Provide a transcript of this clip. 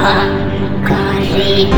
Hungary.